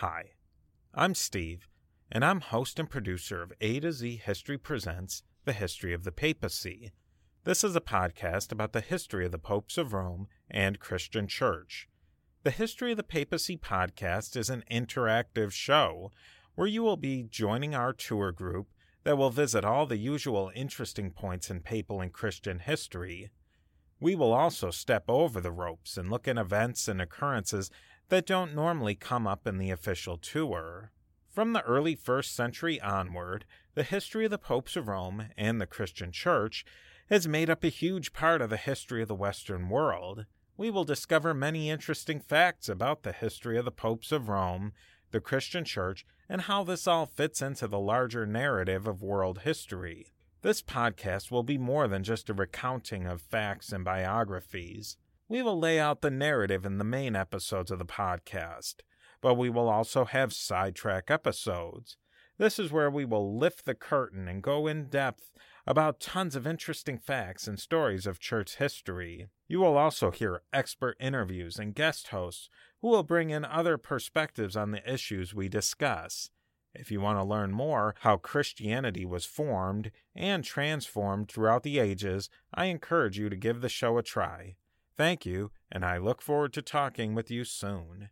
Hi, I'm Steve, and I'm host and producer of A to Z History Presents The History of the Papacy. This is a podcast about the history of the popes of Rome and Christian Church. The History of the Papacy podcast is an interactive show where you will be joining our tour group that will visit all the usual interesting points in papal and Christian history. We will also step over the ropes and look at events and occurrences that don't normally come up in the official tour. From the early first century onward, the history of the popes of Rome and the Christian Church has made up a huge part of the history of the Western world. We will discover many interesting facts about the history of the popes of Rome, the Christian Church, and how this all fits into the larger narrative of world history. This podcast will be more than just a recounting of facts and biographies. We will lay out the narrative in the main episodes of the podcast, but we will also have sidetrack episodes. This is where we will lift the curtain and go in depth about tons of interesting facts and stories of church history. You will also hear expert interviews and guest hosts who will bring in other perspectives on the issues we discuss. If you want to learn more how Christianity was formed and transformed throughout the ages, I encourage you to give the show a try. Thank you, and I look forward to talking with you soon.